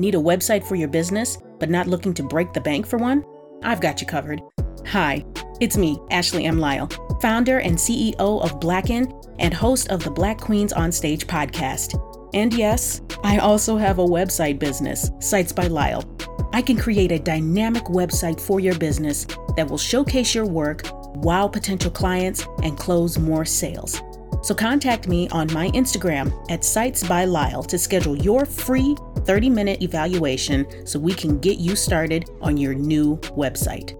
Need a website for your business, but not looking to break the bank for one? I've got you covered. Hi, it's me, Ashley M. Lyle, founder and CEO of Blacken and host of the Black Queens on Stage podcast. And yes, I also have a website business, Sites by Lyle. I can create a dynamic website for your business that will showcase your work, wow potential clients, and close more sales. So contact me on my Instagram at Sites by Lyle to schedule your free 30 minute evaluation so we can get you started on your new website.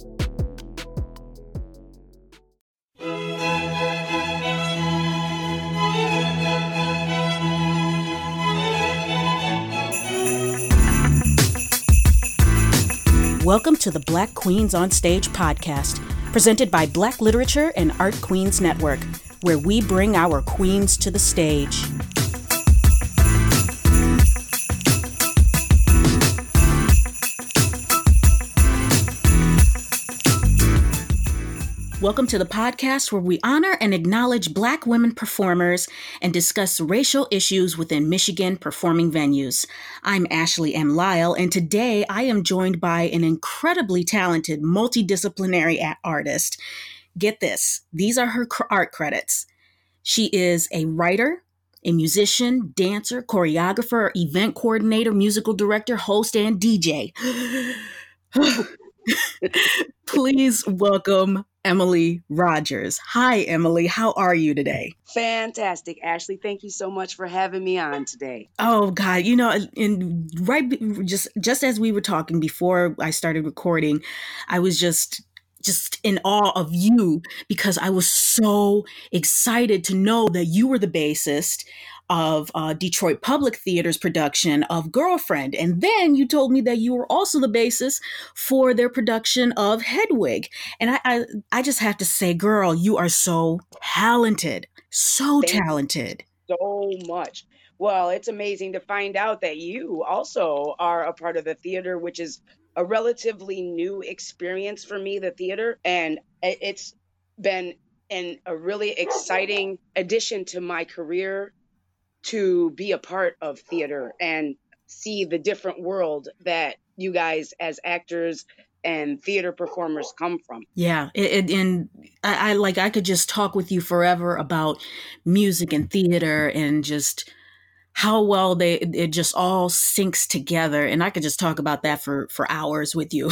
Welcome to the Black Queens on Stage podcast, presented by Black Literature and Art Queens Network where we bring our queens to the stage. Welcome to the podcast where we honor and acknowledge Black women performers and discuss racial issues within Michigan performing venues. I'm Ashley M. Lyle, and today I am joined by an incredibly talented multidisciplinary artist. Get this these are her art credits. She is a writer, a musician, dancer, choreographer, event coordinator, musical director, host, and DJ. Please welcome Emily Rogers. Hi, Emily. How are you today? Fantastic, Ashley. Thank you so much for having me on today. Oh God, you know, and right, just just as we were talking before I started recording, I was just just in awe of you because I was so excited to know that you were the bassist of uh, Detroit Public Theater's production of Girlfriend. And then you told me that you were also the basis for their production of Hedwig. And I, I, I just have to say, girl, you are so talented, so Thank talented. So much. Well, it's amazing to find out that you also are a part of the theater, which is a relatively new experience for me, the theater, and it's been an, a really exciting addition to my career to be a part of theater and see the different world that you guys as actors and theater performers come from. Yeah, it, it, and I, I like I could just talk with you forever about music and theater and just how well they it just all syncs together and i could just talk about that for for hours with you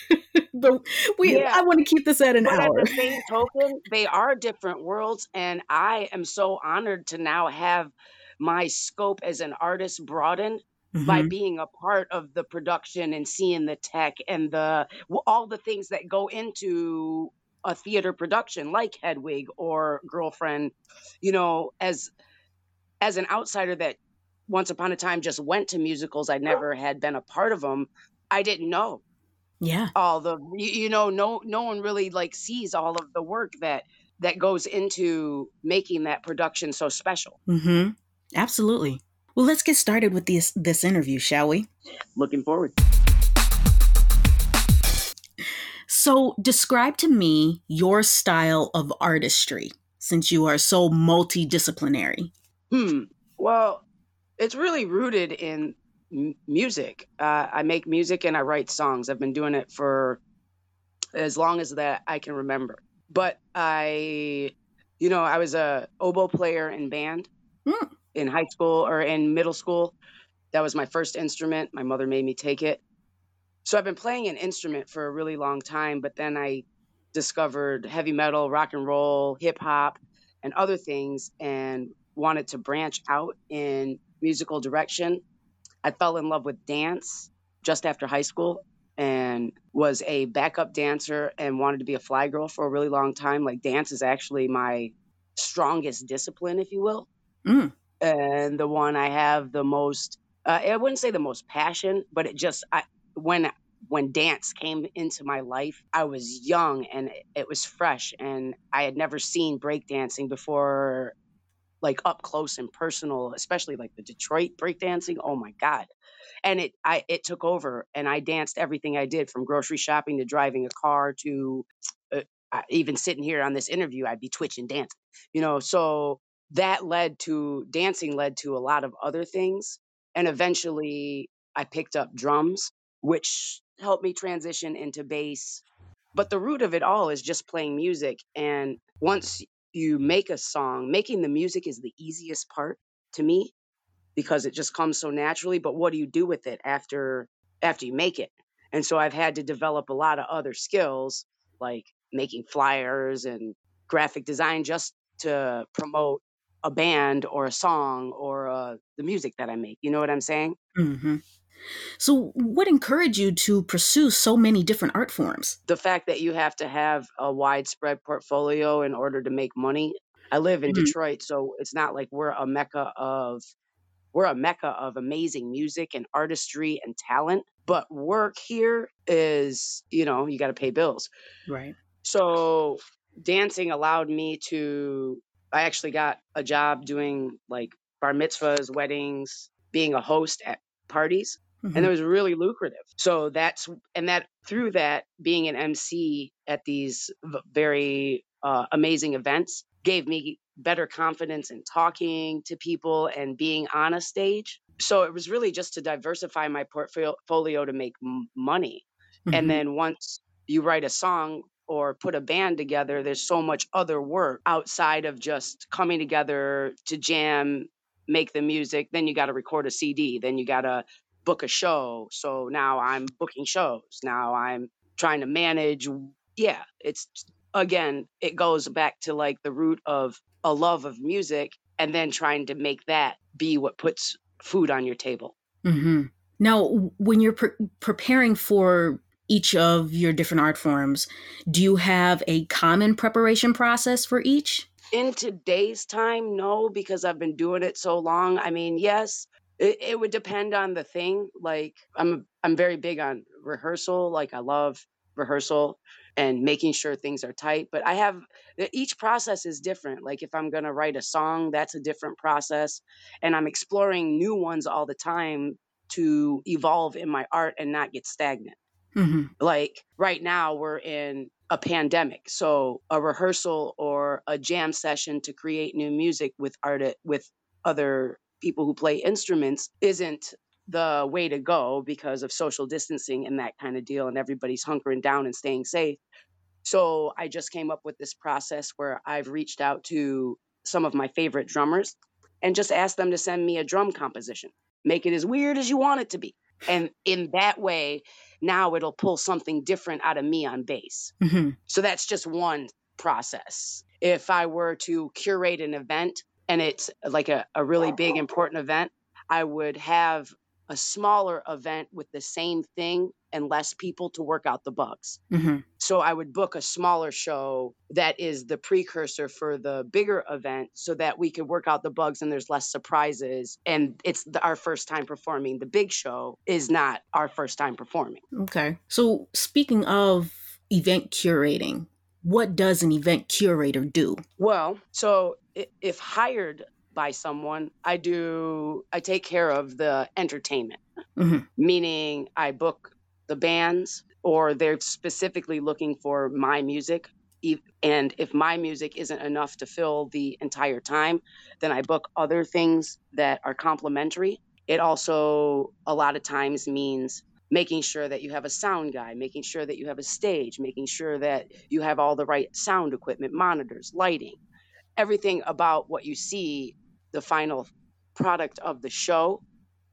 but we yeah. i want to keep this at an but hour at the same token they are different worlds and i am so honored to now have my scope as an artist broadened mm-hmm. by being a part of the production and seeing the tech and the all the things that go into a theater production like hedwig or girlfriend you know as as an outsider that once upon a time just went to musicals, I never had been a part of them. I didn't know. Yeah. All the you, you know no no one really like sees all of the work that that goes into making that production so special. Mhm. Absolutely. Well, let's get started with this this interview, shall we? Looking forward. So, describe to me your style of artistry since you are so multidisciplinary. Hmm. Well, it's really rooted in m- music. Uh, I make music and I write songs. I've been doing it for as long as that I can remember. But I, you know, I was a oboe player in band mm. In high school or in middle school. That was my first instrument. My mother made me take it. So I've been playing an instrument for a really long time, but then I discovered heavy metal, rock and roll, hip hop, and other things. And wanted to branch out in musical direction. I fell in love with dance just after high school and was a backup dancer and wanted to be a fly girl for a really long time. Like dance is actually my strongest discipline, if you will. Mm. And the one I have the most uh, I wouldn't say the most passion, but it just I when when dance came into my life, I was young and it was fresh and I had never seen breakdancing before like up close and personal, especially like the Detroit breakdancing. Oh my God. And it I it took over and I danced everything I did from grocery shopping to driving a car to uh, even sitting here on this interview, I'd be twitching dancing, you know. So that led to dancing led to a lot of other things. And eventually I picked up drums, which helped me transition into bass. But the root of it all is just playing music. And once you make a song, making the music is the easiest part to me because it just comes so naturally. But what do you do with it after after you make it? And so I've had to develop a lot of other skills like making flyers and graphic design just to promote a band or a song or uh, the music that I make. You know what I'm saying? hmm So, what encouraged you to pursue so many different art forms? The fact that you have to have a widespread portfolio in order to make money. I live in Mhm. Detroit, so it's not like we're a mecca of we're a mecca of amazing music and artistry and talent. But work here is, you know, you got to pay bills. Right. So dancing allowed me to, I actually got a job doing like bar mitzvahs, weddings, being a host at parties. Mhm. And it was really lucrative. So that's, and that through that, being an MC at these v- very uh, amazing events gave me better confidence in talking to people and being on a stage. So it was really just to diversify my portfolio to make m- money. Mhm. And then once you write a song or put a band together, there's so much other work outside of just coming together to jam, make the music. Then you got to record a CD. Then you got to book a show. So now I'm booking shows. Now I'm trying to manage. Yeah, it's again, it goes back to like the root of a love of music and then trying to make that be what puts food on your table. hmm Now, when you're pre- preparing for each of your different art forms, do you have a common preparation process for each? In today's time, no, because I've been doing it so long. I mean, yes, it, it would depend on the thing. Like I'm I'm very big on rehearsal. Like I love rehearsal and making sure things are tight. But I have each process is different. Like if I'm gonna write a song, that's a different process. And I'm exploring new ones all the time to evolve in my art and not get stagnant hmm like right now we're in a pandemic so a rehearsal or a jam session to create new music with art with other people who play instruments isn't the way to go because of social distancing and that kind of deal and everybody's hunkering down and staying safe. So i just came up with this process where i've reached out to some of my favorite drummers and just asked them to send me a drum composition. Make it as weird as you want it to be and in that way now it'll pull something different out of me on bass. hmm So that's just one process. If I were to curate an event and it's like a, a really big, important event, I would have a smaller event with the same thing and less people to work out the bugs. hmm So I would book a smaller show that is the precursor for the bigger event so that we could work out the bugs and there's less surprises. And it's the, our first time performing. The big show is not our first time performing. Okay. So, speaking of event curating, what does an event curator do? Well, so if hired by someone, I do, I take care of the entertainment, Mhm. meaning I book the bands or they're specifically looking for my music. And if my music isn't enough to fill the entire time, then I book other things that are complementary. It also, a lot of times, means making sure that you have a sound guy, making sure that you have a stage, making sure that you have all the right sound equipment, monitors, lighting, everything about what you see, the final product of the show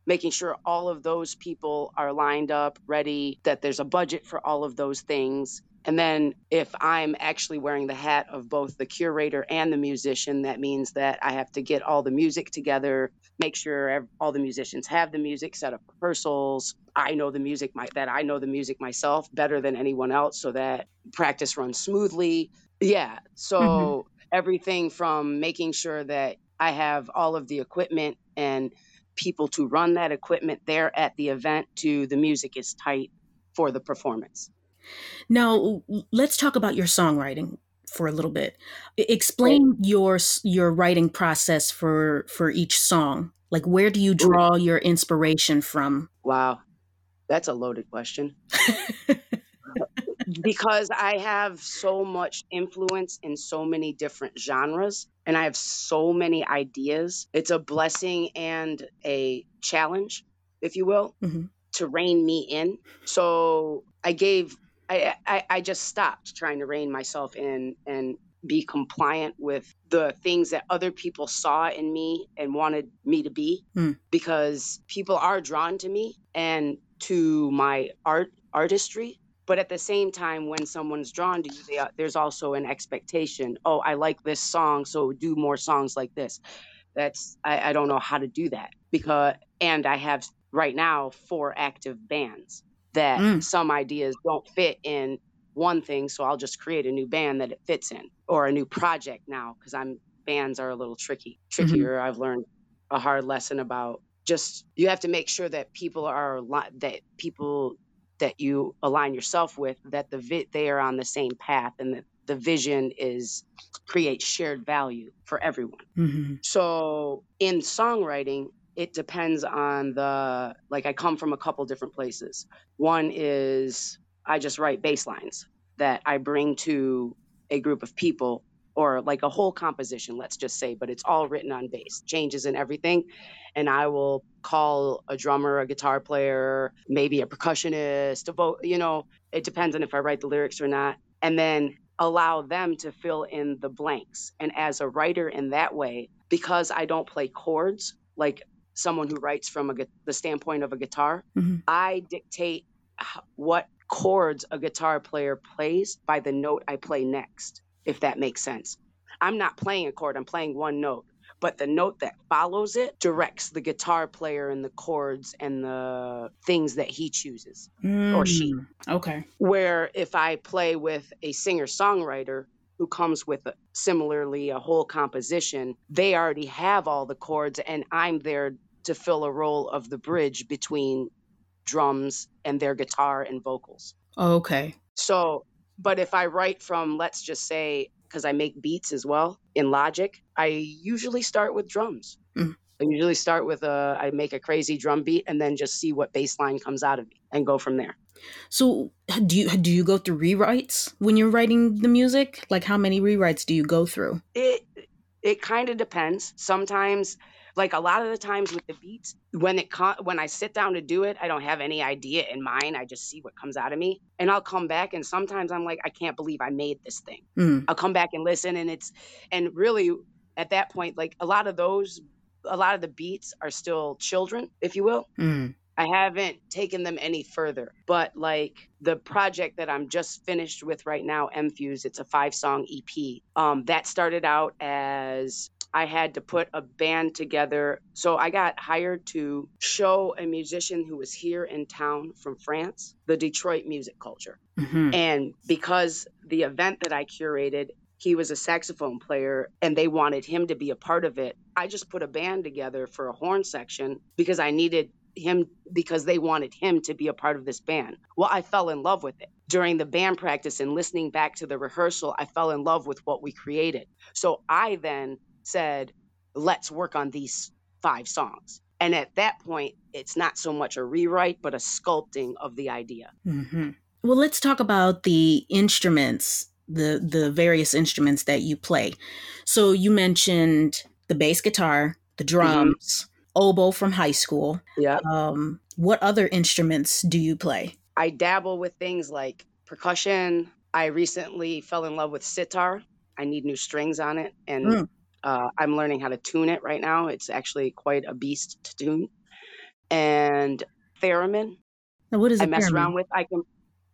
making sure all of those people are lined up, ready, that there's a budget for all of those things. And then if I'm actually wearing the hat of both the curator and the musician, that means that I have to get all the music together, make sure all the musicians have the music, set up rehearsals. I know the music my, that I know the music myself better than anyone else so that practice runs smoothly. Yeah. So mm-hmm. everything from making sure that I have all of the equipment and people to run that equipment there at the event to the music is tight for the performance. Now, let's talk about your songwriting for a little bit. Explain your your writing process for for each song. Like, where do you draw your inspiration from? Wow. That's a loaded question. because I have so much influence in so many different genres and I have so many ideas. It's a blessing and a challenge, if you will. Mhm. to rein me in. So I gave I, I I just stopped trying to rein myself in and be compliant with the things that other people saw in me and wanted me to be Mm. because people are drawn to me and to my art artistry but at the same time when someone's drawn to you they, are- there's also an expectation oh i like this song so do more songs like this. That's I, I don't know how to do that because and i have right now four active bands that Mm. some ideas don't fit in one thing so i'll just create a new band that it fits in or a new project now because i'm bands are a little tricky trickier. I've learned a hard lesson about just you have to make sure that people are li- that people that you align yourself with that the vi- they are on the same path and that the vision is create shared value for everyone hmm so in songwriting, it depends on the like I come from a couple different places. One is I just write bass lines that I bring to a group of people or like a whole composition, let's just say, but it's all written on bass, changes and everything. And I will call a drummer, a guitar player, maybe a percussionist, a vo- you know, it depends on if I write the lyrics or not. And then allow them to fill in the blanks. And as a writer in that way, because I don't play chords like someone who writes from a, the standpoint of a guitar, Mhm. I dictate what chords a guitar player plays by the note I play next, if that makes sense. I'm not playing a chord, I'm playing one note. But the note that follows it directs the guitar player and the chords and the things that he chooses or she. Mm. Okay. Where if I play with a singer songwriter who comes with a, similarly a whole composition, they already have all the chords, and I'm there to fill a role of the bridge between drums and their guitar and vocals. Okay. So, but if I write from, let's just say, because I make beats as well in Logic, I usually start with drums. Mm. I usually start with a, I make a crazy drum beat and then just see what bass line comes out of me and go from there. So do you do you go through rewrites when you're writing the music? Like how many rewrites do you go through? It it kind of depends. Sometimes, like a lot of the times with the beats, when it co- when I sit down to do it, I don't have any idea in mind. I just see what comes out of me, and I'll come back. And sometimes I'm like, I can't believe I made this thing. Mm. I'll come back and listen, and it's and really at that point, like a lot of those, a lot of the beats are still children, if you will. Mm. I haven't taken them any further, but like the project that I'm just finished with right now, M Fuse, it's a five song EP. Um, that started out as I had to put a band together. So I got hired to show a musician who was here in town from France the Detroit music culture. hmm And because the event that I curated, he was a saxophone player and they wanted him to be a part of it, I just put a band together for a horn section because I needed him because they wanted him to be a part of this band. Well, I fell in love with it. During the band practice and listening back to the rehearsal, I fell in love with what we created. So I then said, let's work on these five songs. And at that point, it's not so much a rewrite, but a sculpting of the idea. hmm Well, let's talk about the instruments, the the various instruments that you play. So you mentioned the bass guitar, the drums, oboe from high school. Yeah. Um, what other instruments do you play? I dabble with things like percussion. I recently fell in love with sitar. I need new strings on it, and Mm. Uh, I'm learning how to tune it right now. It's actually quite a beast to tune. And theremin, Now, what is I a mess theremin? around with. I can.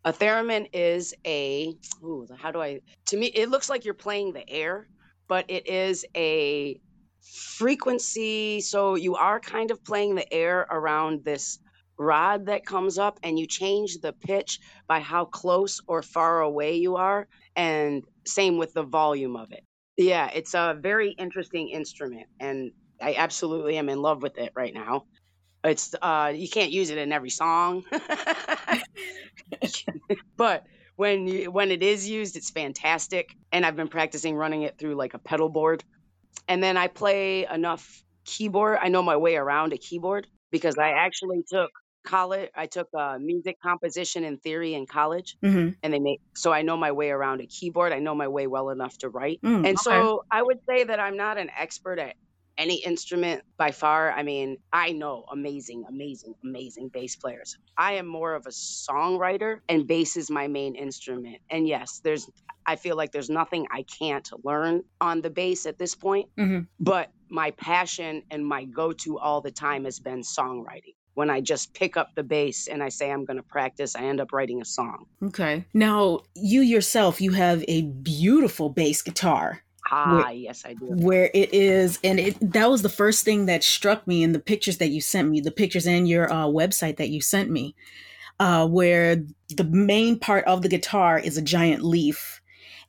A theremin is a. Ooh, how do I? To me, it looks like you're playing the air, but it is a frequency. So you are kind of playing the air around this rod that comes up, and you change the pitch by how close or far away you are, and same with the volume of it. Yeah, it's a very interesting instrument, and I absolutely am in love with it right now. It's uh you can't use it in every song. but when you when it is used, it's fantastic. And I've been practicing running it through like a pedal board. And then I play enough keyboard. I know my way around a keyboard because I actually took college I took uh, music composition and theory in college hmm and they make so I know my way around a keyboard. I know my way well enough to write. Mm, And okay. so I would say that I'm not an expert at any instrument by far. I mean, I know amazing, amazing, amazing bass players. I am more of a songwriter, and bass is my main instrument. And yes, there's, I feel like there's nothing I can't learn on the bass at this point. hmm But my passion and my go to all the time has been songwriting. When I just pick up the bass and I say I'm going to practice, I end up writing a song. Okay. Now, you yourself, you have a beautiful bass guitar. Ah, yes, I do. where it is and it that was the first thing that struck me in the pictures that you sent me the pictures and your uh, website that you sent me uh, where the main part of the guitar is a giant leaf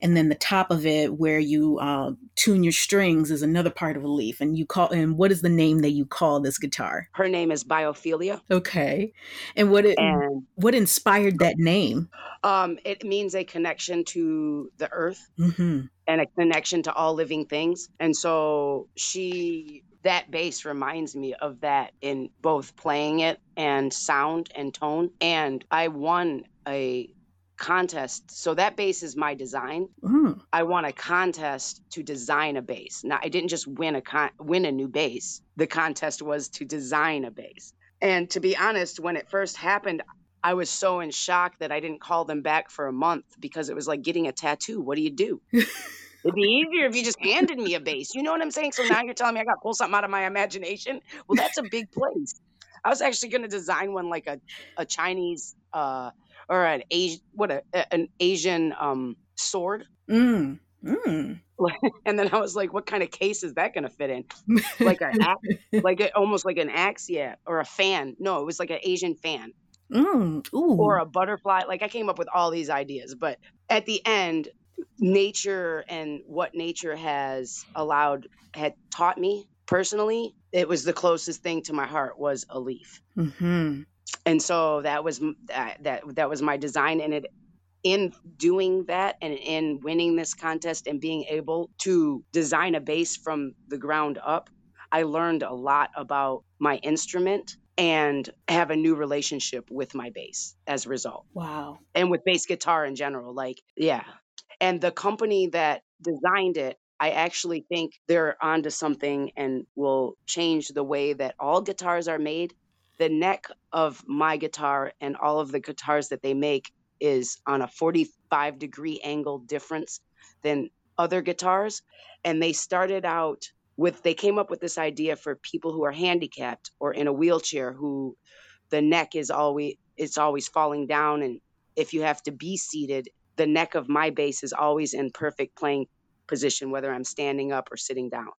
and then the top of it where you uh, tune your strings is another part of a leaf and you call and what is the name that you call this guitar? Her name is Biophilia, okay. And what it and what inspired that name? Um, it means a connection to the earth hmm and a connection to all living things. And so she, that bass reminds me of that in both playing it and sound and tone. And I won a contest. So that bass is my design. mm. I won a contest to design a bass. Now I didn't just win a con- win a new bass. The contest was to design a bass. And to be honest, when it first happened, I was so in shock that I didn't call them back for a month because it was like getting a tattoo. What do you do? It'd be easier if you just handed me a bass. You know what I'm saying? So now you're telling me I got to pull something out of my imagination. Well, that's a big place. I was actually going to design one like a, a Chinese uh, or an Asian, what a, an Asian um, sword. Mm. Mm. And then I was like, what kind of case is that going to fit in? Like an axe, like a, almost like an axe, yeah, or a fan. No, it was like an Asian fan mm. Ooh. or a butterfly. Like I came up with all these ideas, but at the end, nature and what nature has allowed had taught me personally, it was the closest thing to my heart was a leaf. hmm And so that was that that, that was my design and it in doing that and in winning this contest and being able to design a bass from the ground up, I learned a lot about my instrument and have a new relationship with my bass as a result Wow. and with bass guitar in general. Like, yeah. And the company that designed it, I actually think they're onto something and will change the way that all guitars are made. The neck of my guitar and all of the guitars that they make is on a 45 degree angle difference than other guitars. And they started out with, they came up with this idea for people who are handicapped or in a wheelchair who the neck is always, it's always falling down and if you have to be seated, the neck of my bass is always in perfect playing position, whether I'm standing up or sitting down.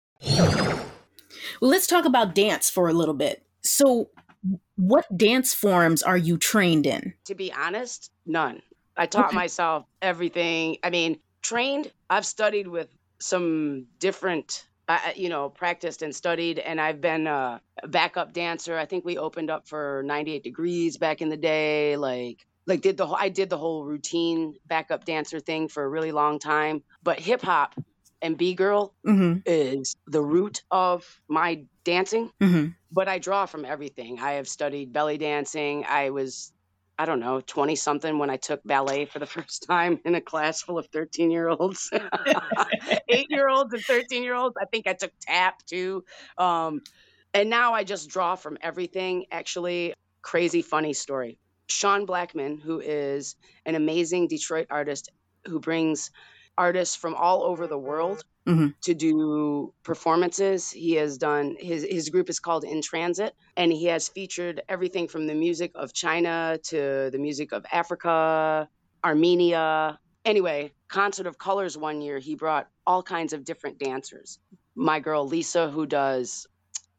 Well, let's talk about dance for a little bit. So, what dance forms are you trained in? To be honest, none. I taught Okay. myself everything. I mean, trained, I've studied with some different, you know, practiced and studied, and I've been a backup dancer. I think we opened up for 98 Degrees back in the day. Like, like did the whole, I did the whole routine backup dancer thing for a really long time. But hip hop and B girl Mm-hmm. is the root of my dancing, Mm-hmm. but I draw from everything. I have studied belly dancing. I was, I don't know, 20 something when I took ballet for the first time in a class full of 13 year olds, eight year olds and 13 year olds. I think I took tap too. Um, and now I just draw from everything. Actually, crazy funny story. Sean Blackman, who is an amazing Detroit artist who brings artists from all over the world Mhm. to do performances. He has done his his group is called In Transit, and he has featured everything from the music of China to the music of Africa, Armenia. Anyway, Concert of Colors one year, he brought all kinds of different dancers. My girl Lisa, who does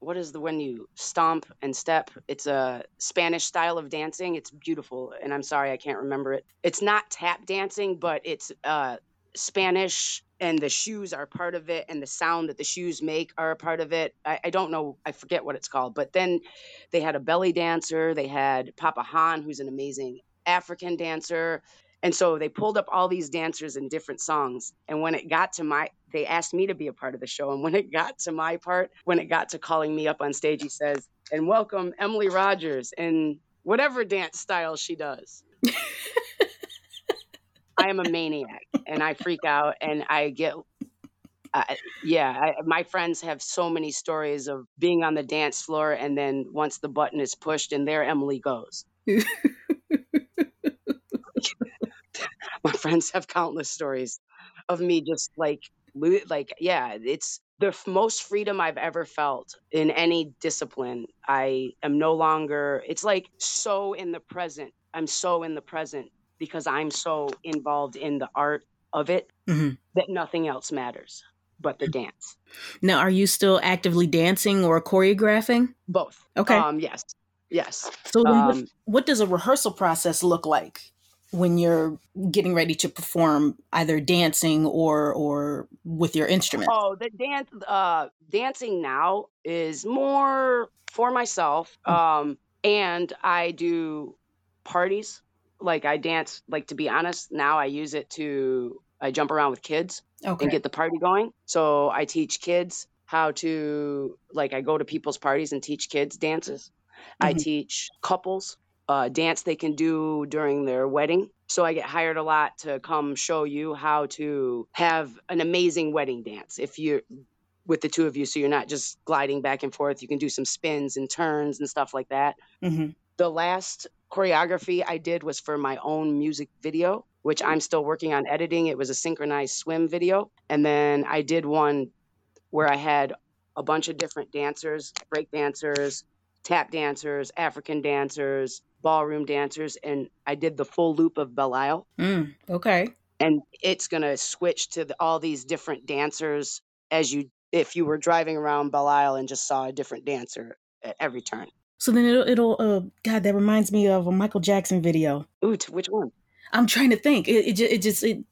what is the when you stomp and step? It's a Spanish style of dancing. It's beautiful, and I'm sorry I can't remember it. It's not tap dancing, but it's uh, Spanish, and the shoes are part of it, and the sound that the shoes make are a part of it. I, I don't know, I forget what it's called, but then they had a belly dancer. They had Papa Han, who's an amazing African dancer. And so they pulled up all these dancers in different songs. And when it got to my, they asked me to be a part of the show. And when it got to my part, when it got to calling me up on stage, he says, and welcome Emily Rogers in whatever dance style she does. I am a maniac and I freak out and I get, uh, yeah, I, my friends have so many stories of being on the dance floor, and then once the button is pushed, and there Emily goes. my friends have countless stories of me just like like yeah it's the f- most freedom i've ever felt in any discipline. I am no longer it's like so in the present. I'm so in the present because i'm so involved in the art of it hmm that nothing else matters but the dance Now, are you still actively dancing or choreographing? both Okay. um yes yes So then what, um what does a rehearsal process look like when you're getting ready to perform either dancing or or with your instrument? Oh, the dance uh dancing now is more for myself. Mm. Um and I do parties. Like I dance like to be honest, now I use it to I jump around with kids and get the party going. So I teach kids how to like I go to people's parties and teach kids dances. I hmm teach couples uh, dance they can do during their wedding. So I get hired a lot to come show you how to have an amazing wedding dance. If you're with the two of you, so you're not just gliding back and forth, you can do some spins and turns and stuff like that. hmm The last choreography I did was for my own music video, which I'm still working on editing. It was a synchronized swim video. And then I did one where I had a bunch of different dancers, break dancers, tap dancers, African dancers, ballroom dancers, and I did the full loop of Belle Isle. Mm, okay. And it's gonna switch to the, all these different dancers as you if you were driving around Belle Isle and just saw a different dancer at every turn. So then it'll, it'll uh, God, that reminds me of a Michael Jackson video. Ooh, which one? I'm trying to think. It, it, ju- it just it,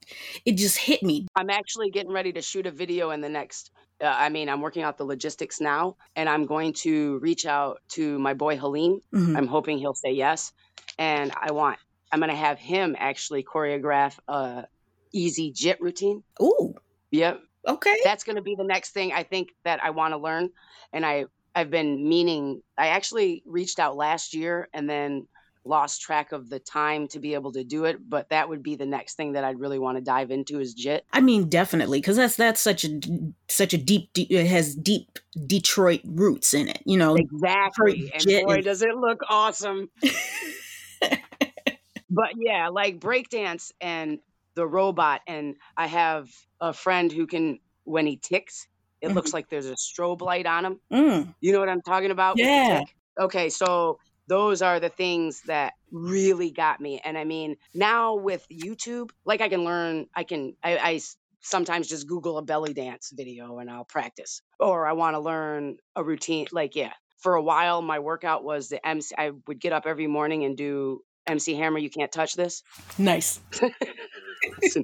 it just hit me. I'm actually getting ready to shoot a video in the next. Uh, I mean, I'm working out the logistics now, and I'm going to reach out to my boy Halim. hmm I'm hoping he'll say yes, and I want. I'm gonna have him actually choreograph a easy jit routine. Ooh. Yep, Okay. that's gonna be the next thing I think that I want to learn, and I I've been meaning. I actually reached out last year and then lost track of the time to be able to do it, but that would be the next thing that I'd really want to dive into is jit. I mean, definitely, because that's that's such a such a deep. It has deep Detroit roots in it. You know, Exactly. And jit boy, does it look awesome. but yeah, like breakdance and the robot. And I have a friend who can, when he ticks, it looks like there's a strobe light on them. Mm, You know what I'm talking about? Yeah. Okay, so those are the things that really got me. And I mean, now with YouTube, like I can learn, I can, I sometimes just Google a belly dance video and I'll practice. Or I want to learn a routine. Like, yeah, for a while, my workout was the MC. I would get up every morning and do MC Hammer, you can't touch this. nice.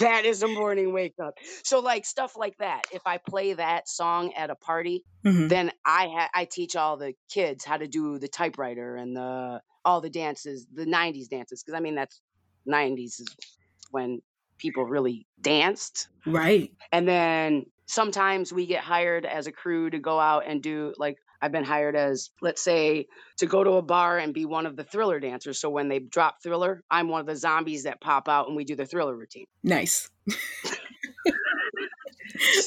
That is a morning wake up. So, like, stuff like that. If I play that song at a party, hmm then I ha- I teach all the kids how to do the typewriter and the all the dances, the '90s dances, because I mean that's '90s is when people really danced. Right. And then sometimes we get hired as a crew to go out and do like I've been hired as let's say to go to a bar and be one of the thriller dancers. So when they drop thriller, I'm one of the zombies that pop out and we do the thriller routine. Nice.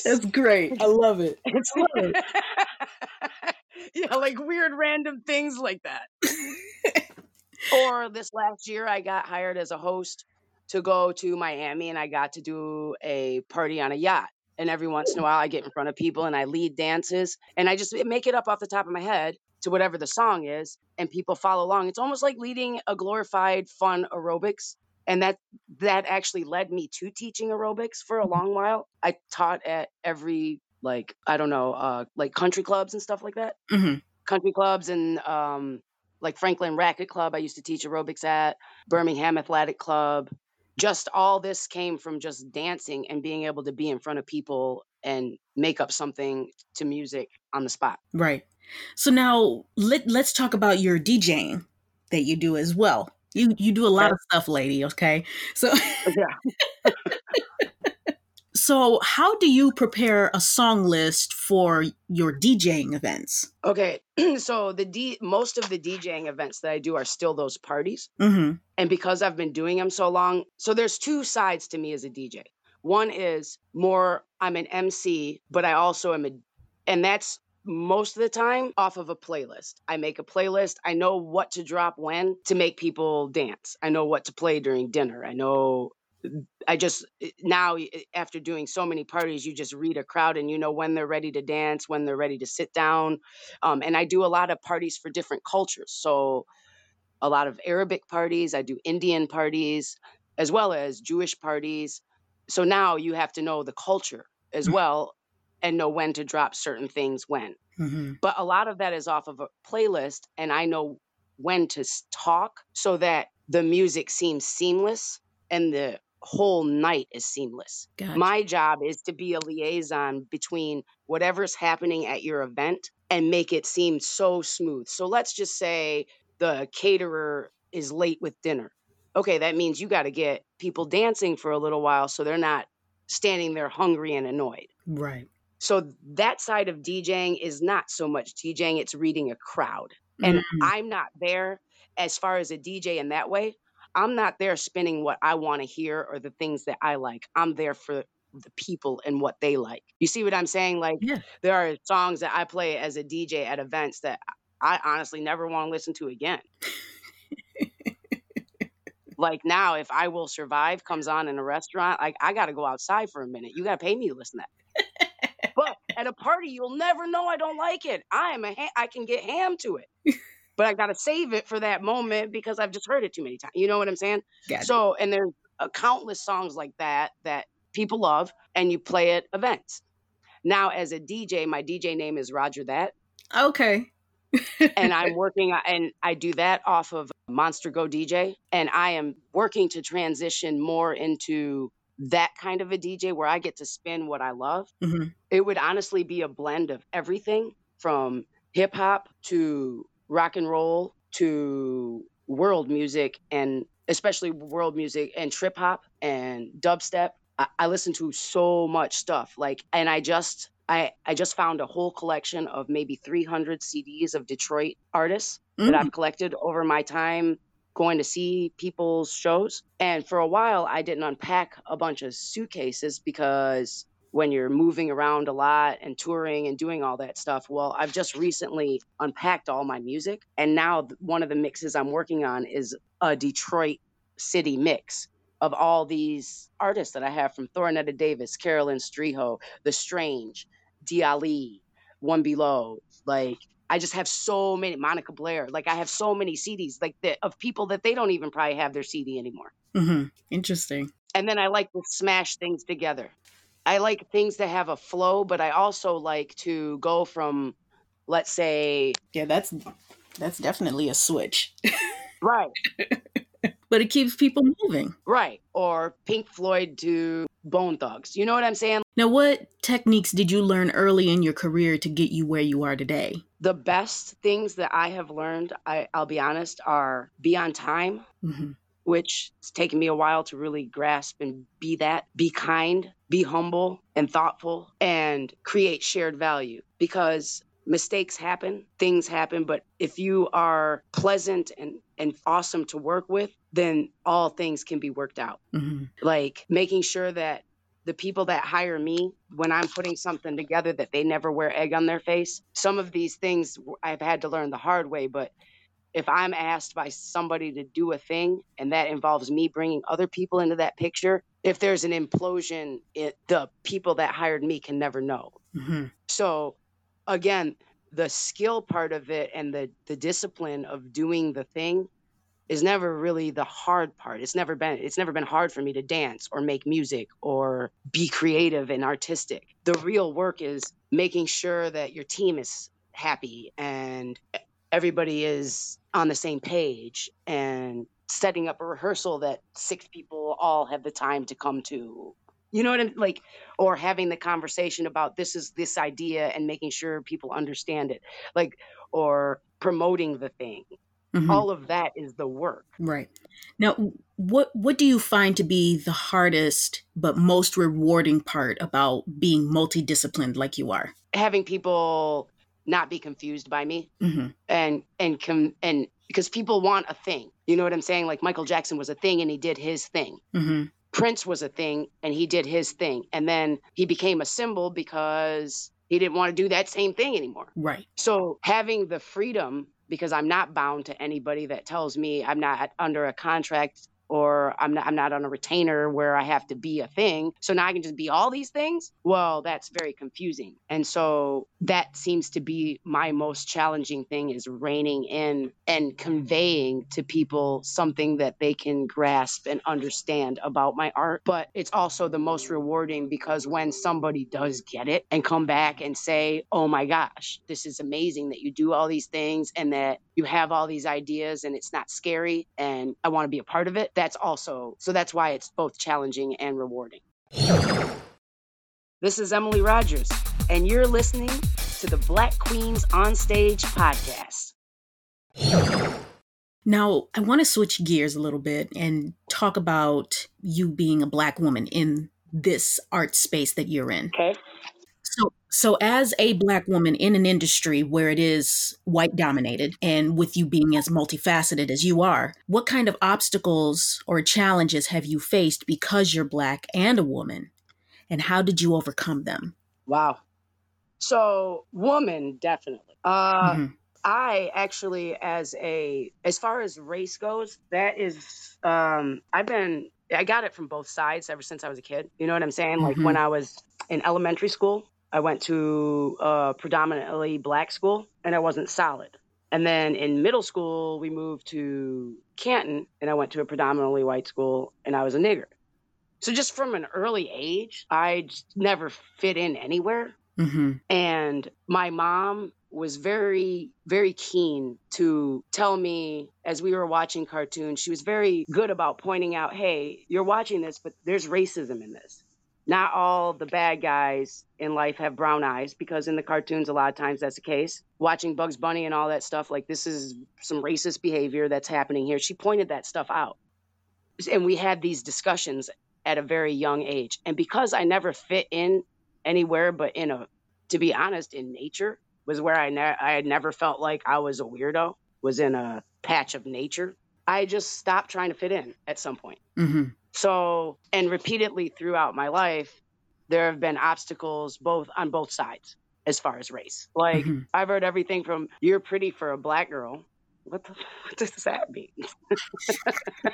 That's great. I love it. It's I love it. yeah, like weird random things like that. or this last year, I got hired as a host to go to Miami and I got to do a party on a yacht. And every once in a while, I get in front of people and I lead dances and I just make it up off the top of my head to whatever the song is, and people follow along. It's almost like leading a glorified, fun aerobics. And that that actually led me to teaching aerobics for a long while. I taught at every like I don't know, uh, like country clubs and stuff like that hmm country clubs and um, like Franklin Racquet Club. I used to teach aerobics at Birmingham Athletic Club. Just all this came from just dancing and being able to be in front of people and make up something to music on the spot. Right. So now let let's talk about your DJing that you do as well. You you do a lot Okay. of stuff, lady. Okay. So uh, Yeah. so how do you prepare a song list for your DJing events? Okay. so the D most of the DJing events that I do are still those parties. Mm-hmm. And because I've been doing them so long, so there's two sides to me as a DJ. One is more I'm an MC, but I also am a and that's most of the time off of a playlist. I make a playlist. I know what to drop when to make people dance. I know what to play during dinner. I know I just eh, now eh, after doing so many parties, you just read a crowd and you know when they're ready to dance, when they're ready to sit down. Um, and I do a lot of parties for different cultures. So a lot of Arabic parties, I do Indian parties, as well as Jewish parties. So now you have to know the culture as well and know when to drop certain things when. Mm-hmm. But a lot of that is off of a playlist, and I know when to talk so that the music seems seamless and the whole night is seamless. Gotcha. My job is to be a liaison between whatever's happening at your event and make it seem so smooth. So let's just say the caterer is late with dinner. Okay, that means you got to get people dancing for a little while so they're not standing there hungry and annoyed. right. So that side of DJing is not so much DJing, it's reading a crowd. And Mhm. I'm not there as far as a DJ in that way. I'm not there spinning what I want to hear or the things that I like. I'm there for the people and what they like. You see what I'm saying? Like Yeah. there are songs that I play as a DJ at events that I honestly never want to listen to again. like now, if I Will Survive comes on in a restaurant, like I got to go outside for a minute. You got to pay me to listen to that. but at a party, you'll never know I don't like it. I am a ha- I can get ham to it, but I got to save it for that moment because I've just heard it too many times. You know what I'm saying? Gotcha. So, and there's uh, countless songs like that that people love, and you play at events. Now, as a DJ, my DJ name is Roger That, okay. and I'm working and I do that off of Monster Go DJ, and I am working to transition more into that kind of a DJ where I get to spin what I love. Mhm. It would honestly be a blend of everything from hip hop to rock and roll to world music and especially world music and trip hop and dubstep. I, I listen to so much stuff like and I just I, I just found a whole collection of maybe 300 CDs of Detroit artists that Mm. I've collected over my time going to see people's shows. And for a while, I didn't unpack a bunch of suitcases because when you're moving around a lot and touring and doing all that stuff, well, I've just recently unpacked all my music. And now one of the mixes I'm working on is a Detroit city mix of all these artists that I have from Thornetta Davis, Carolyn Striho, The Strange, Diali, One Below. Like, I just have so many Monica Blaire. Like I have so many CDs like that of people that they don't even probably have their CD anymore. Mm-hmm. Interesting. And then I like to smash things together. I like things that have a flow, but I also like to go from let's say Yeah, that's that's definitely a switch. right, but it keeps people moving. right, or Pink Floyd to Bone Thugs. You know what I'm saying? Now, what techniques did you learn early in your career to get you where you are today? The best things that I have learned, I, I'll be honest, are be on time, hmm which it's taken me a while to really grasp and be that. Be kind, be humble and thoughtful, and create shared value because mistakes happen, things happen, but if you are pleasant and, and awesome to work with, then all things can be worked out. hmm Like making sure that the people that hire me when I'm putting something together that they never wear egg on their face. Some of these things I've had to learn the hard way, but if I'm asked by somebody to do a thing and that involves me bringing other people into that picture, if there's an implosion, it, the people that hired me can never know. hmm So again, the skill part of it and the the discipline of doing the thing is never really the hard part. It's never been it's never been hard for me to dance or make music or be creative and artistic. The real work is making sure that your team is happy and everybody is on the same page and setting up a rehearsal that six people all have the time to come to. You know what I'm like or having the conversation about this is this idea and making sure people understand it. Like or promoting the thing. hmm All of that is the work. Right. Now, what what do you find to be the hardest but most rewarding part about being multidisciplined like you are? Having people not be confused by me hmm and and com- and because people want a thing. You know what I'm saying? Like Michael Jackson was a thing and he did his thing. hmm Prince was a thing and he did his thing. And then he became a symbol because he didn't want to do that same thing anymore. Right. So having the freedom because I'm not bound to anybody that tells me I'm not under a contract or I'm not I'm not on a retainer where I have to be a thing. So now I can just be all these things. Well, that's very confusing. And so that seems to be my most challenging thing is reining in and conveying to people something that they can grasp and understand about my art. But it's also the most rewarding because when somebody does get it and come back and say, "Oh my gosh, this is amazing that you do all these things and that you have all these ideas and it's not scary and I want to be a part of it." that's also so that's why it's both challenging and rewarding. This is Emily Rogers, and you're listening to the Black Queens on Stage podcast. Now, I want to switch gears a little bit and talk about you being a Black woman in this art space that you're in. Okay. So, as a black woman in an industry where it is white dominated and with you being as multifaceted as you are, what kind of obstacles or challenges have you faced because you're black and a woman? And how did you overcome them? Wow. So, woman, definitely. Uh, mm-hmm. I actually, as a, as far as race goes, that is, um, I've been, I got it from both sides ever since I was a kid. You know what I'm saying? Mm-hmm. Like when I was in elementary school, I went to a predominantly black school and I wasn't solid. And then in middle school, we moved to Canton and I went to a predominantly white school and I was a nigger. So just from an early age, I never fit in anywhere. Mm-hmm. And my mom was very, very keen to tell me as we were watching cartoons, she was very good about pointing out, hey, you're watching this, but there's racism in this not all the bad guys in life have brown eyes because in the cartoons a lot of times that's the case. Watching bugs bunny and all that stuff like this is some racist behavior that's happening here. She pointed that stuff out. And we had these discussions at a very young age. And because i never fit in anywhere but in a to be honest in nature was where i, ne- I had never felt like i was a weirdo was in a patch of nature. I just stopped trying to fit in at some point. Mm-hmm. So, and repeatedly throughout my life, there have been obstacles both on both sides as far as race. Like mm-hmm. I've heard everything from "you're pretty for a black girl." What the what does that mean?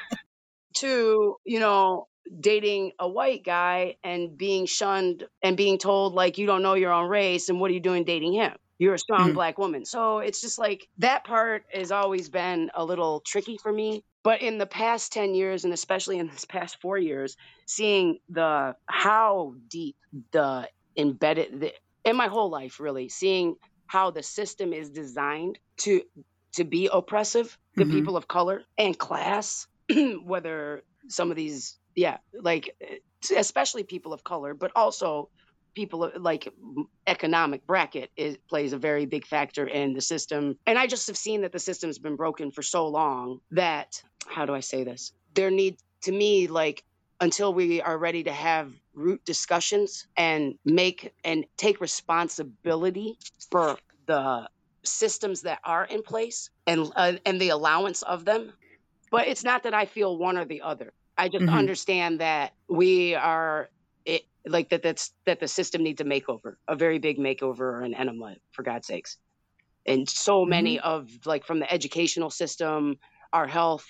to you know dating a white guy and being shunned and being told like you don't know your own race and what are you doing dating him? You're a strong mm-hmm. black woman. So it's just like that part has always been a little tricky for me but in the past 10 years and especially in this past 4 years seeing the how deep the embedded the, in my whole life really seeing how the system is designed to to be oppressive to mm-hmm. people of color and class whether some of these yeah like especially people of color but also people like economic bracket is, plays a very big factor in the system. And I just have seen that the system's been broken for so long that, how do I say this? There need to me, like, until we are ready to have root discussions and make and take responsibility for the systems that are in place and uh, and the allowance of them but it's not that i feel one or the other i just mm-hmm. understand that we are it, like that that's that the system needs a makeover, a very big makeover or an enema, for God's sakes. And so many mm-hmm. of like from the educational system, our health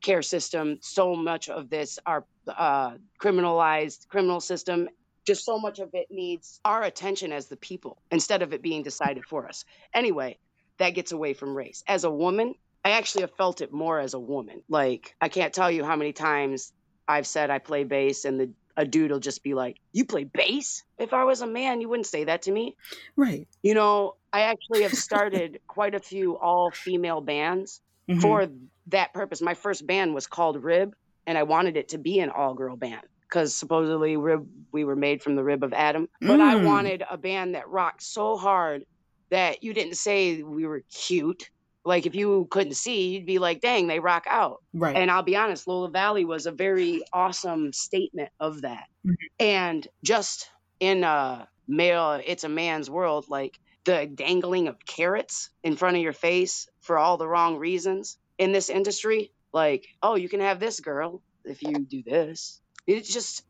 care system, so much of this, our uh, criminalized criminal system, just so much of it needs our attention as the people instead of it being decided for us. Anyway, that gets away from race. As a woman, I actually have felt it more as a woman. Like I can't tell you how many times I've said I play bass and the a dude will just be like, You play bass? If I was a man, you wouldn't say that to me. Right. You know, I actually have started quite a few all female bands mm-hmm. for that purpose. My first band was called Rib, and I wanted it to be an all girl band because supposedly rib, we were made from the rib of Adam. But mm. I wanted a band that rocked so hard that you didn't say we were cute like if you couldn't see, you'd be like, dang, they rock out. Right. And I'll be honest, Lola Valley was a very awesome statement of that. Mm-hmm. And just in a male, it's a man's world, like the dangling of carrots in front of your face for all the wrong reasons in this industry. Like, oh, you can have this girl if you do this. It's just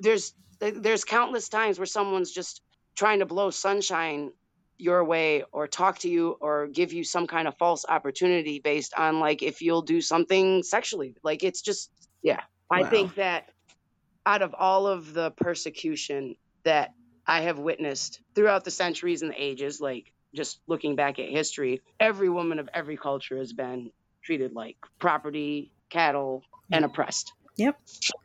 there's there's countless times where someone's just trying to blow sunshine your way or talk to you or give you some kind of false opportunity based on like if you'll do something sexually. Like it's just yeah. I think that out of all of the persecution that I have witnessed throughout the centuries and the ages, like just looking back at history, every woman of every culture has been treated like property, cattle, and oppressed. Yep,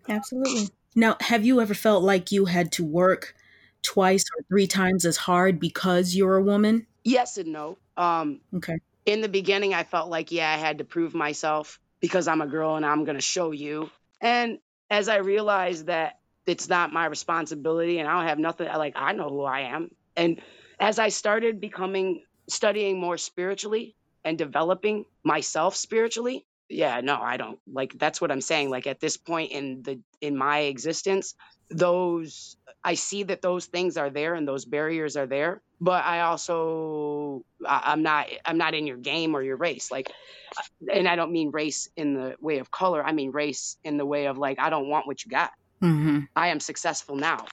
absolutely. Now, have you ever felt like you had to work twice or three times as hard because you're a woman? Yes and no. Um, Okay. in the beginning, I felt like, yeah, I had to prove myself because I'm a girl and I'm going to show you. And as I realized that it's not my responsibility and I don't have nothing, like, I know who I am. And as I started becoming, studying more spiritually and developing myself spiritually, yeah, no, I don't like that's what I'm saying. Like at this point in the in my existence, those I see that those things are there and those barriers are there, but I also I, I'm not I'm not in your game or your race. Like and I don't mean race in the way of color. I mean race in the way of like I don't want what you got. Mm-hmm. I am successful now.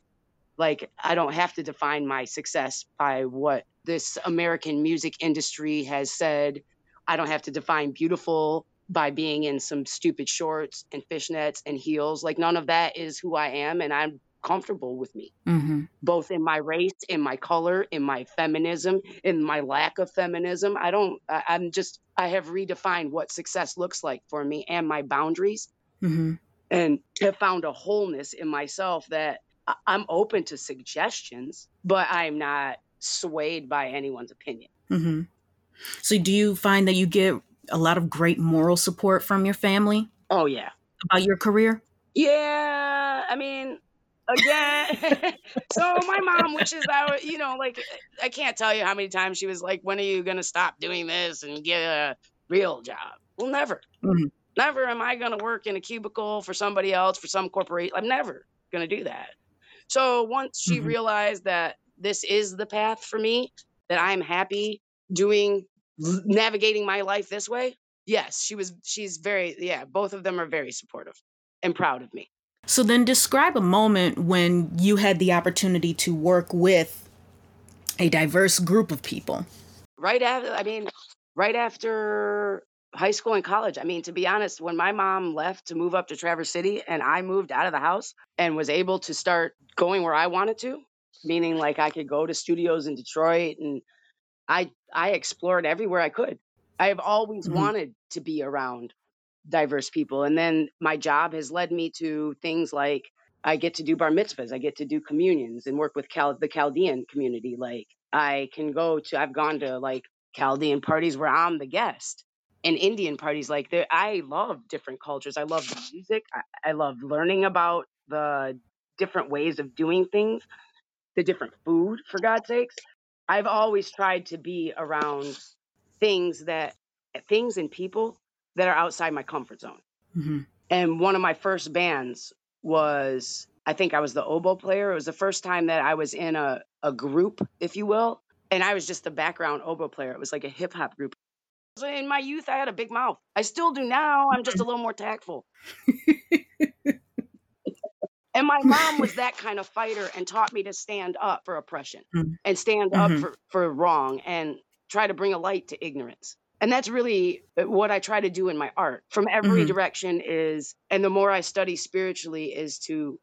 Like I don't have to define my success by what this American music industry has said. I don't have to define beautiful by being in some stupid shorts and fishnets and heels. Like none of that is who I am and I'm comfortable with me Mm-hmm. both in my race, in my color, in my feminism, in my lack of feminism. I don't, I, I'm just, I have redefined what success looks like for me and my boundaries Mm-hmm. and have found a wholeness in myself that I- I'm open to suggestions, but I'm not swayed by anyone's opinion. Mm-hmm. So, do you find that you get a lot of great moral support from your family Oh, yeah. about your career? Yeah. I mean, again, so my mom, which is out, you know, like, I can't tell you how many times she was like, when are you going to stop doing this and get a real job? Well, never. Mhm. Never am I going to work in a cubicle for somebody else, for some corporate. I'm never going to do that. So once she Mhm. realized that this is the path for me, that I'm happy doing, navigating my life this way, yes, she was, she's very, yeah, both of them are very supportive and proud of me. So, then describe a moment when you had the opportunity to work with a diverse group of people. right after i mean right after high school and college i mean to be honest when my mom left to move up to traverse city and i moved out of the house and was able to start going where i wanted to meaning like i could go to studios in detroit and i i explored everywhere i could i have always Mhm. wanted to be around diverse people and then my job has led me to things like I get to do bar mitzvahs. I get to do communions and work with Cal- the Chaldean community. Like I can go to, I've gone to like Chaldean parties where I'm the guest and Indian parties. Like I love different cultures. I love music. I, I love learning about the different ways of doing things, the different food, for God's sakes. I've always tried to be around things that, things and people that are outside my comfort zone. Mm-hmm. and one of my first bands was i think i was the oboe player. It was the first time that i was in a, a group if you will. And i was just the background oboe player. It was like a hip-hop group. So in my youth i had a big mouth. I still do now. I'm just a little more tactful. And my mom was that kind of fighter and taught me to stand up for oppression Mhm. and stand up Mhm. for, for wrong and try to bring a light to ignorance and that's really uh, what i try to do in my art. From every Mhm. direction is and the more i study spiritually is to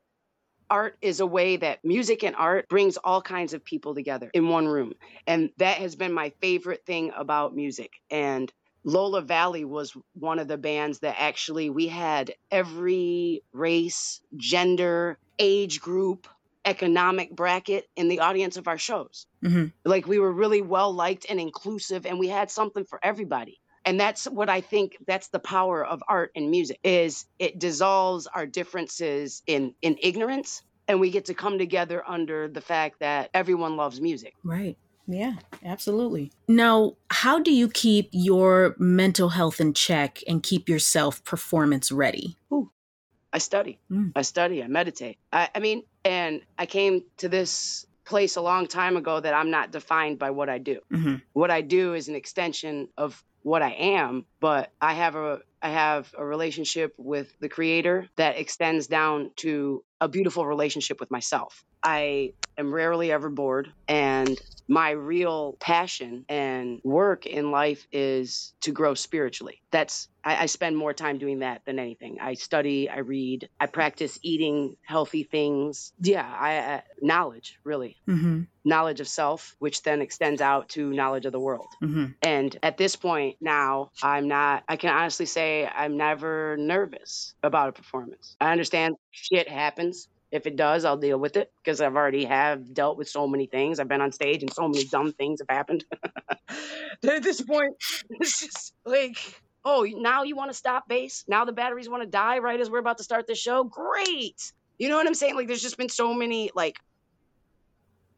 art is a way that music and art brings all kinds of people together in one room. And that has been my favorite thing about music. And lola valley was one of the bands that actually we had every race gender age group economic bracket in the audience of our shows Mm-hmm. like we were really well liked and inclusive and we had something for everybody and that's what i think that's the power of art and music is it dissolves our differences in in ignorance and we get to come together under the fact that everyone loves music Right. Yeah, absolutely. Now, how do you keep your mental health in check and keep yourself performance ready? i study Mm. i study i meditate I, I mean and i came to this place a long time ago that i'm not defined by what i do Mm-hmm. what I do is an extension of what I am, but I have a I have a relationship with the creator that extends down to a beautiful relationship with myself. I am rarely ever bored, and my real passion and work in life is to grow spiritually. That's I, I, spend more time doing that than anything. I study, I read, I practice eating healthy things. Yeah, I, I knowledge really. Mm-hmm. Knowledge of self, which then extends out to knowledge of the world. Mm-hmm. And at this point now, I'm not. I can honestly say I'm never nervous about a performance. I understand shit happens if it does, I'll deal with it because I've already have dealt with so many things. I've been on stage and so many dumb things have happened. at this point, it's just like, oh, now you want to stop bass? Now the batteries want to die right as we're about to start the show? Great. You know what I'm saying? Like, there's just been so many, like,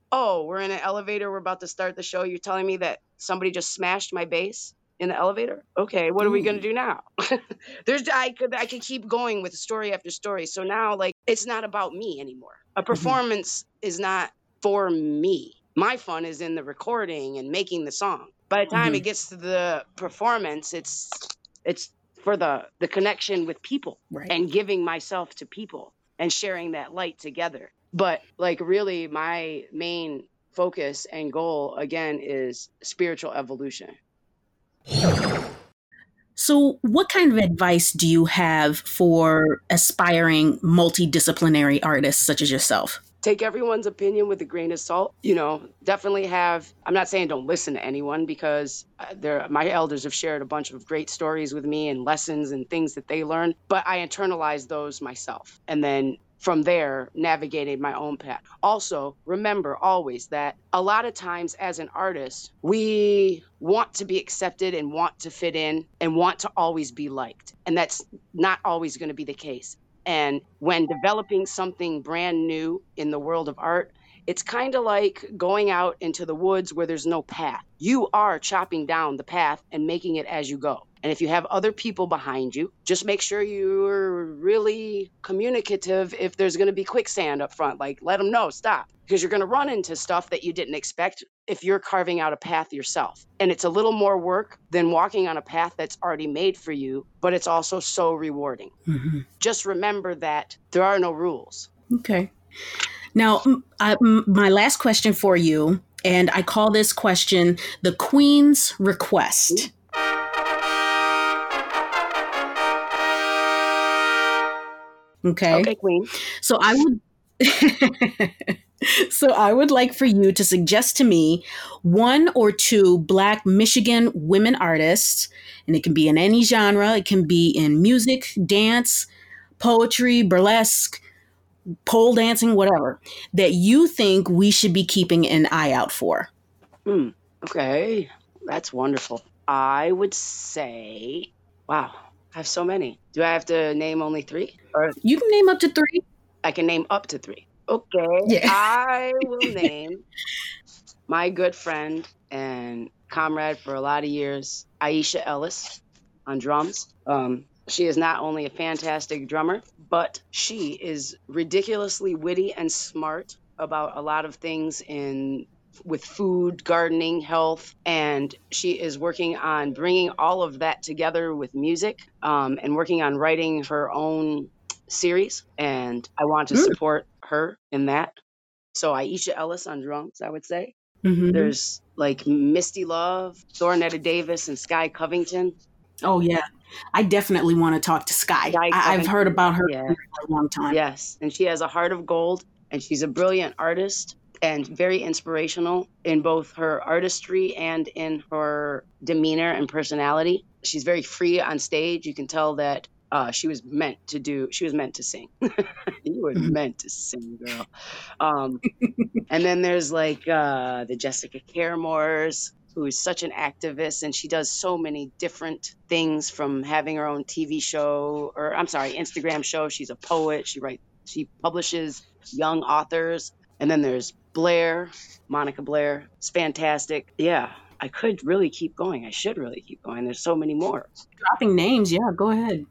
oh, we're in an elevator. We're about to start the show. You're telling me that somebody just smashed my bass? In the elevator. Okay, what are we going to do now? There's I could I could keep going with story after story. So now like it's not about me anymore. A mm-hmm. performance mm-hmm. is not for me. My fun is in the recording and making the song. By the time mm-hmm. it gets to the performance, it's it's for the the connection with people right. and giving myself to people and sharing that light together. But like really my main focus and goal again is spiritual evolution so, what kind of advice do you have for aspiring multidisciplinary artists such as yourself? Take everyone's opinion with a grain of salt. You know, definitely have. I'm not saying don't listen to anyone because uh, there, my elders have shared a bunch of great stories with me and lessons and things that they learned. But I internalize those myself, and then from there navigating my own path. Also, remember always that a lot of times as an artist, we want to be accepted and want to fit in and want to always be liked. And that's not always going to be the case. And when developing something brand new in the world of art, it's kind of like going out into the woods where there's no path. You are chopping down the path and making it as you go. And if you have other people behind you, just make sure you're really communicative if there's going to be quicksand up front. Like, let them know, stop, because you're going to run into stuff that you didn't expect if you're carving out a path yourself. And it's a little more work than walking on a path that's already made for you, but it's also so rewarding. Mm-hmm. Just remember that there are no rules. Okay. Now, I, my last question for you, and I call this question the Queen's Request. Okay. Okay, Queen. So I would. so I would like for you to suggest to me one or two Black Michigan women artists, and it can be in any genre. It can be in music, dance, poetry, burlesque, pole dancing, whatever, that you think we should be keeping an eye out for. Hmm. Okay, that's wonderful. I would say, wow, I have so many. Do I have to name only three? Or you can name up to three. I can name up to three. Okay. Yeah. I will name my good friend and comrade for a lot of years, Aisha Ellis, on drums. Um, she is not only a fantastic drummer, but she is ridiculously witty and smart about a lot of things in with food, gardening, health, and she is working on bringing all of that together with music um, and working on writing her own series. And I want to support her in that. So Aisha Ellis on drums, I would say. Mm-hmm. There's like Misty Love, Thornetta Davis, and Sky Covington. Oh yeah, I definitely want to talk to Sky. Sky I- have heard about her yeah. for a long time. Yes, and she has a heart of gold, and she's a brilliant artist and very inspirational in both her artistry and in her demeanor and personality. She's very free on stage. You can tell that uh, she was meant to do. She was meant to sing. you were mm-hmm. meant to sing, girl. Um, and then there's like uh, the Jessica Care moores, who is such an activist, and she does so many different things from having her own TV show, or I'm sorry, Instagram show. She's a poet. She writes. She publishes young authors. And then there's Blaire, Monica Blaire. It's fantastic. Yeah, I could really keep going. I should really keep going. There's so many more. Dropping names, yeah, go ahead.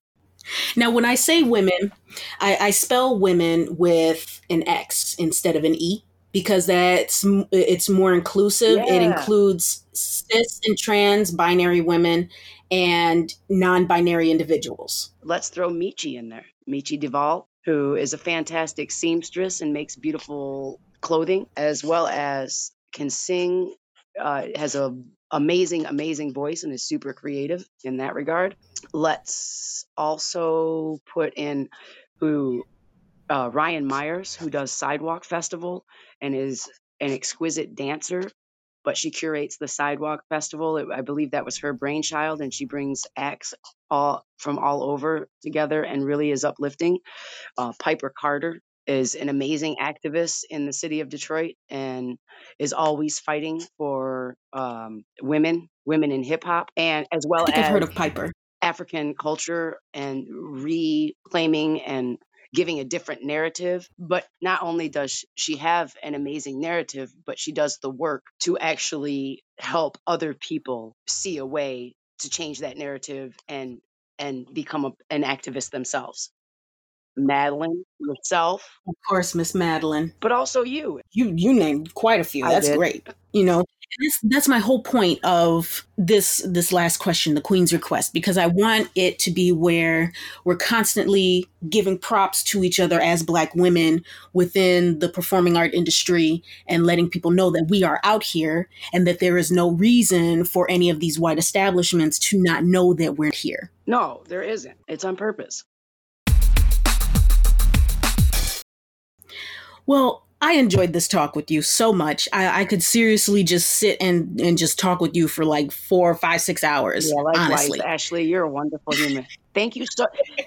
Now, when I say women, I, I spell women with an X instead of an E because that's it's more inclusive. Yeah. It includes cis and trans binary women and non binary individuals. Let's throw Michi in there. Michi Duval, who is a fantastic seamstress and makes beautiful clothing, as well as can sing, uh, has a amazing, amazing voice and is super creative in that regard. Let's also put in who uh, Ryan Myers, who does Sidewalk Festival and is an exquisite dancer, but she curates the Sidewalk Festival. I believe that was her brainchild, and she brings acts all from all over together and really is uplifting. Uh, Piper Carter is an amazing activist in the city of Detroit and is always fighting for um, women, women in hip hop, and as well I think as I've heard of Piper. African culture and reclaiming and giving a different narrative. But not only does she have an amazing narrative, but she does the work to actually help other people see a way to change that narrative and and become a, an activist themselves. Madeline, yourself, Of course, Miss Madeline. but also you. You you named quite a few. I That's did. great. You know, that's, that's my whole point of this this last question, the Queen's request, because I want it to be where we're constantly giving props to each other as Black women within the performing art industry and letting people know that we are out here and that there is no reason for any of these white establishments to not know that we're here. No, there isn't. It's on purpose. Well, I enjoyed this talk with you so much. I, I could seriously just sit and, and just talk with you for like four, five, six hours. Yeah, likewise, honestly. Ashley. You're a wonderful human. Thank you so.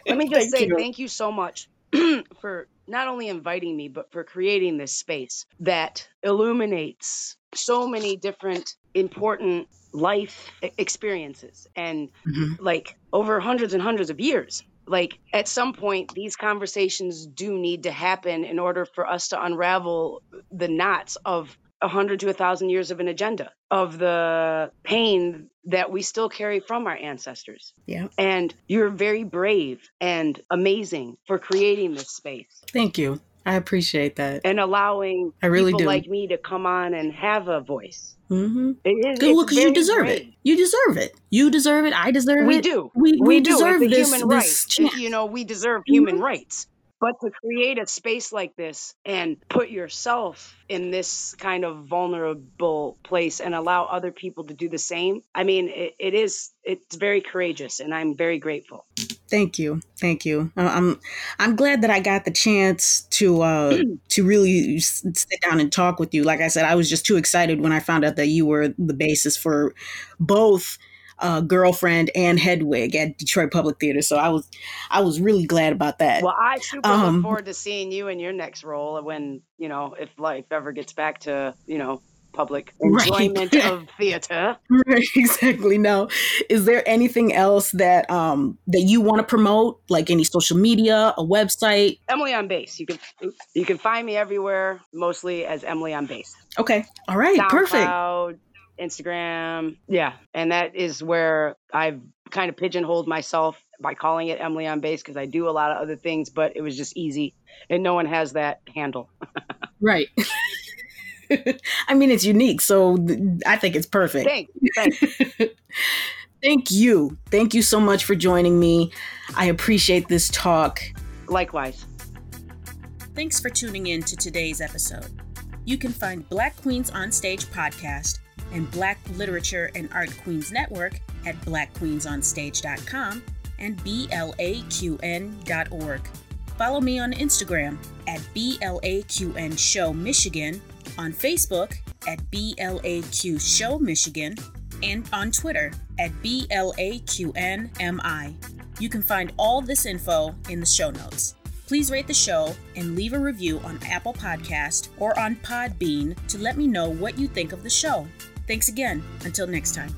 Let me just Thank say you. thank you so much for not only inviting me, but for creating this space that illuminates so many different important life experiences and Mhm. like over hundreds and hundreds of years. Like at some point, these conversations do need to happen in order for us to unravel the knots of a hundred to a thousand years of an agenda of the pain that we still carry from our ancestors. Yeah. And you're very brave and amazing for creating this space Thank you. I appreciate that. and allowing I really people do. like me to come on and have a voice. Hmm It is Good, well, because you deserve brave. it. You deserve it. You deserve it. I deserve We it. We do. We, we, do. deserve this, human this right. chance. You know, we deserve human rights. But to create a space like this and put yourself in this kind of vulnerable place and allow other people to do the same, I mean, it, it is, it's very courageous and I'm very grateful. Thank you, thank you. I'm I'm glad that I got the chance to uh, to really sit down and talk with you. Like I said, I was just too excited when I found out that you were the basis for both uh, girlfriend and Hedwig at Detroit Public Theater. So I was I was really glad about that. Well, I super Um, look forward to seeing you in your next role when, you know, if life ever gets back to, you know, public Right. enjoyment of theater. Right, exactly. Now, Is there anything else that um that you want to promote, like any social media, a website? Emily on Bass. You can you can find me everywhere, mostly as Emily on Bass. Okay. All right. Perfect. SoundCloud, Instagram. Yeah. And that is where I've kind of pigeonholed myself by calling it Emily on Bass because I do a lot of other things, but it was just easy and no one has that handle. Right. I mean, it's unique, so I think it's perfect. Thanks. Thanks. Thank you. Thank you so much for joining me. I appreciate this talk. Likewise. Thanks for tuning in to today's episode. You can find Black Queens on Stage podcast and Black Literature and Art Queens Network at blackqueensonstage.com and blaqn.org. Follow me on Instagram at BLAQN Show Michigan, on Facebook at BLAQ Show Michigan, and on Twitter at BLAQNMI. You can find all this info in the show notes. Please rate the show and leave a review on Apple Podcast or on Podbean to let me know what you think of the show. Thanks again. Until next time.